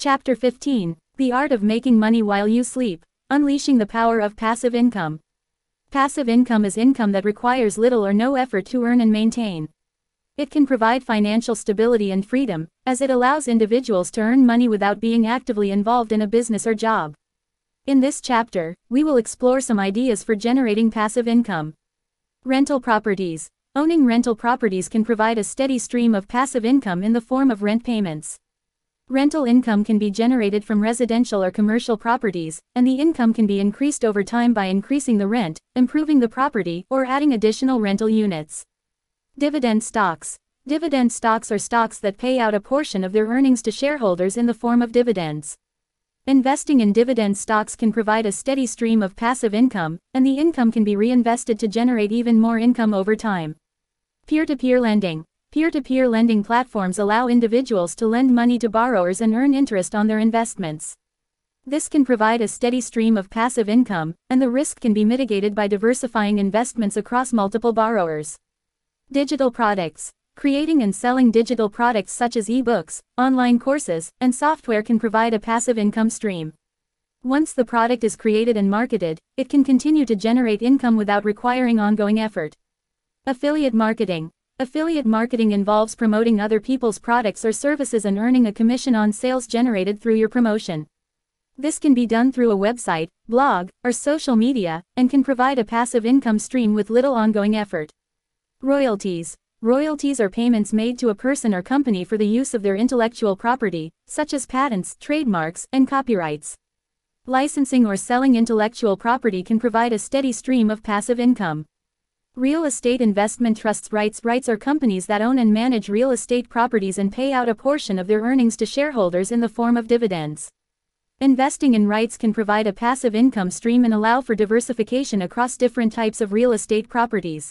Chapter 15 The Art of Making Money While You Sleep Unleashing the Power of Passive Income. Passive income is income that requires little or no effort to earn and maintain. It can provide financial stability and freedom, as it allows individuals to earn money without being actively involved in a business or job. In this chapter, we will explore some ideas for generating passive income. Rental properties. Owning rental properties can provide a steady stream of passive income in the form of rent payments. Rental income can be generated from residential or commercial properties, and the income can be increased over time by increasing the rent, improving the property, or adding additional rental units. Dividend stocks. Dividend stocks are stocks that pay out a portion of their earnings to shareholders in the form of dividends. Investing in dividend stocks can provide a steady stream of passive income, and the income can be reinvested to generate even more income over time. Peer to peer lending. Peer-to-peer lending platforms allow individuals to lend money to borrowers and earn interest on their investments. This can provide a steady stream of passive income, and the risk can be mitigated by diversifying investments across multiple borrowers. Digital products. Creating and selling digital products such as e-books, online courses, and software can provide a passive income stream. Once the product is created and marketed, it can continue to generate income without requiring ongoing effort. Affiliate marketing. Affiliate marketing involves promoting other people's products or services and earning a commission on sales generated through your promotion. This can be done through a website, blog, or social media, and can provide a passive income stream with little ongoing effort. Royalties. Royalties are payments made to a person or company for the use of their intellectual property, such as patents, trademarks, and copyrights. Licensing or selling intellectual property can provide a steady stream of passive income. Real estate investment trusts REITs REITs are companies that own and manage real estate properties and pay out a portion of their earnings to shareholders in the form of dividends. Investing in REITs can provide a passive income stream and allow for diversification across different types of real estate properties.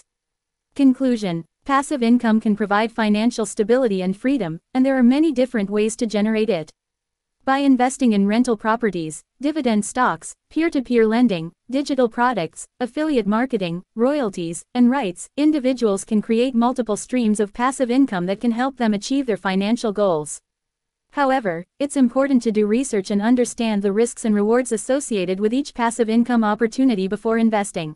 Conclusion Passive income can provide financial stability and freedom, and there are many different ways to generate it. By investing in rental properties, dividend stocks, peer-to-peer -peer lending, digital products, affiliate marketing, royalties, and REITs, individuals can create multiple streams of passive income that can help them achieve their financial goals. However, it's important to do research and understand the risks and rewards associated with each passive income opportunity before investing.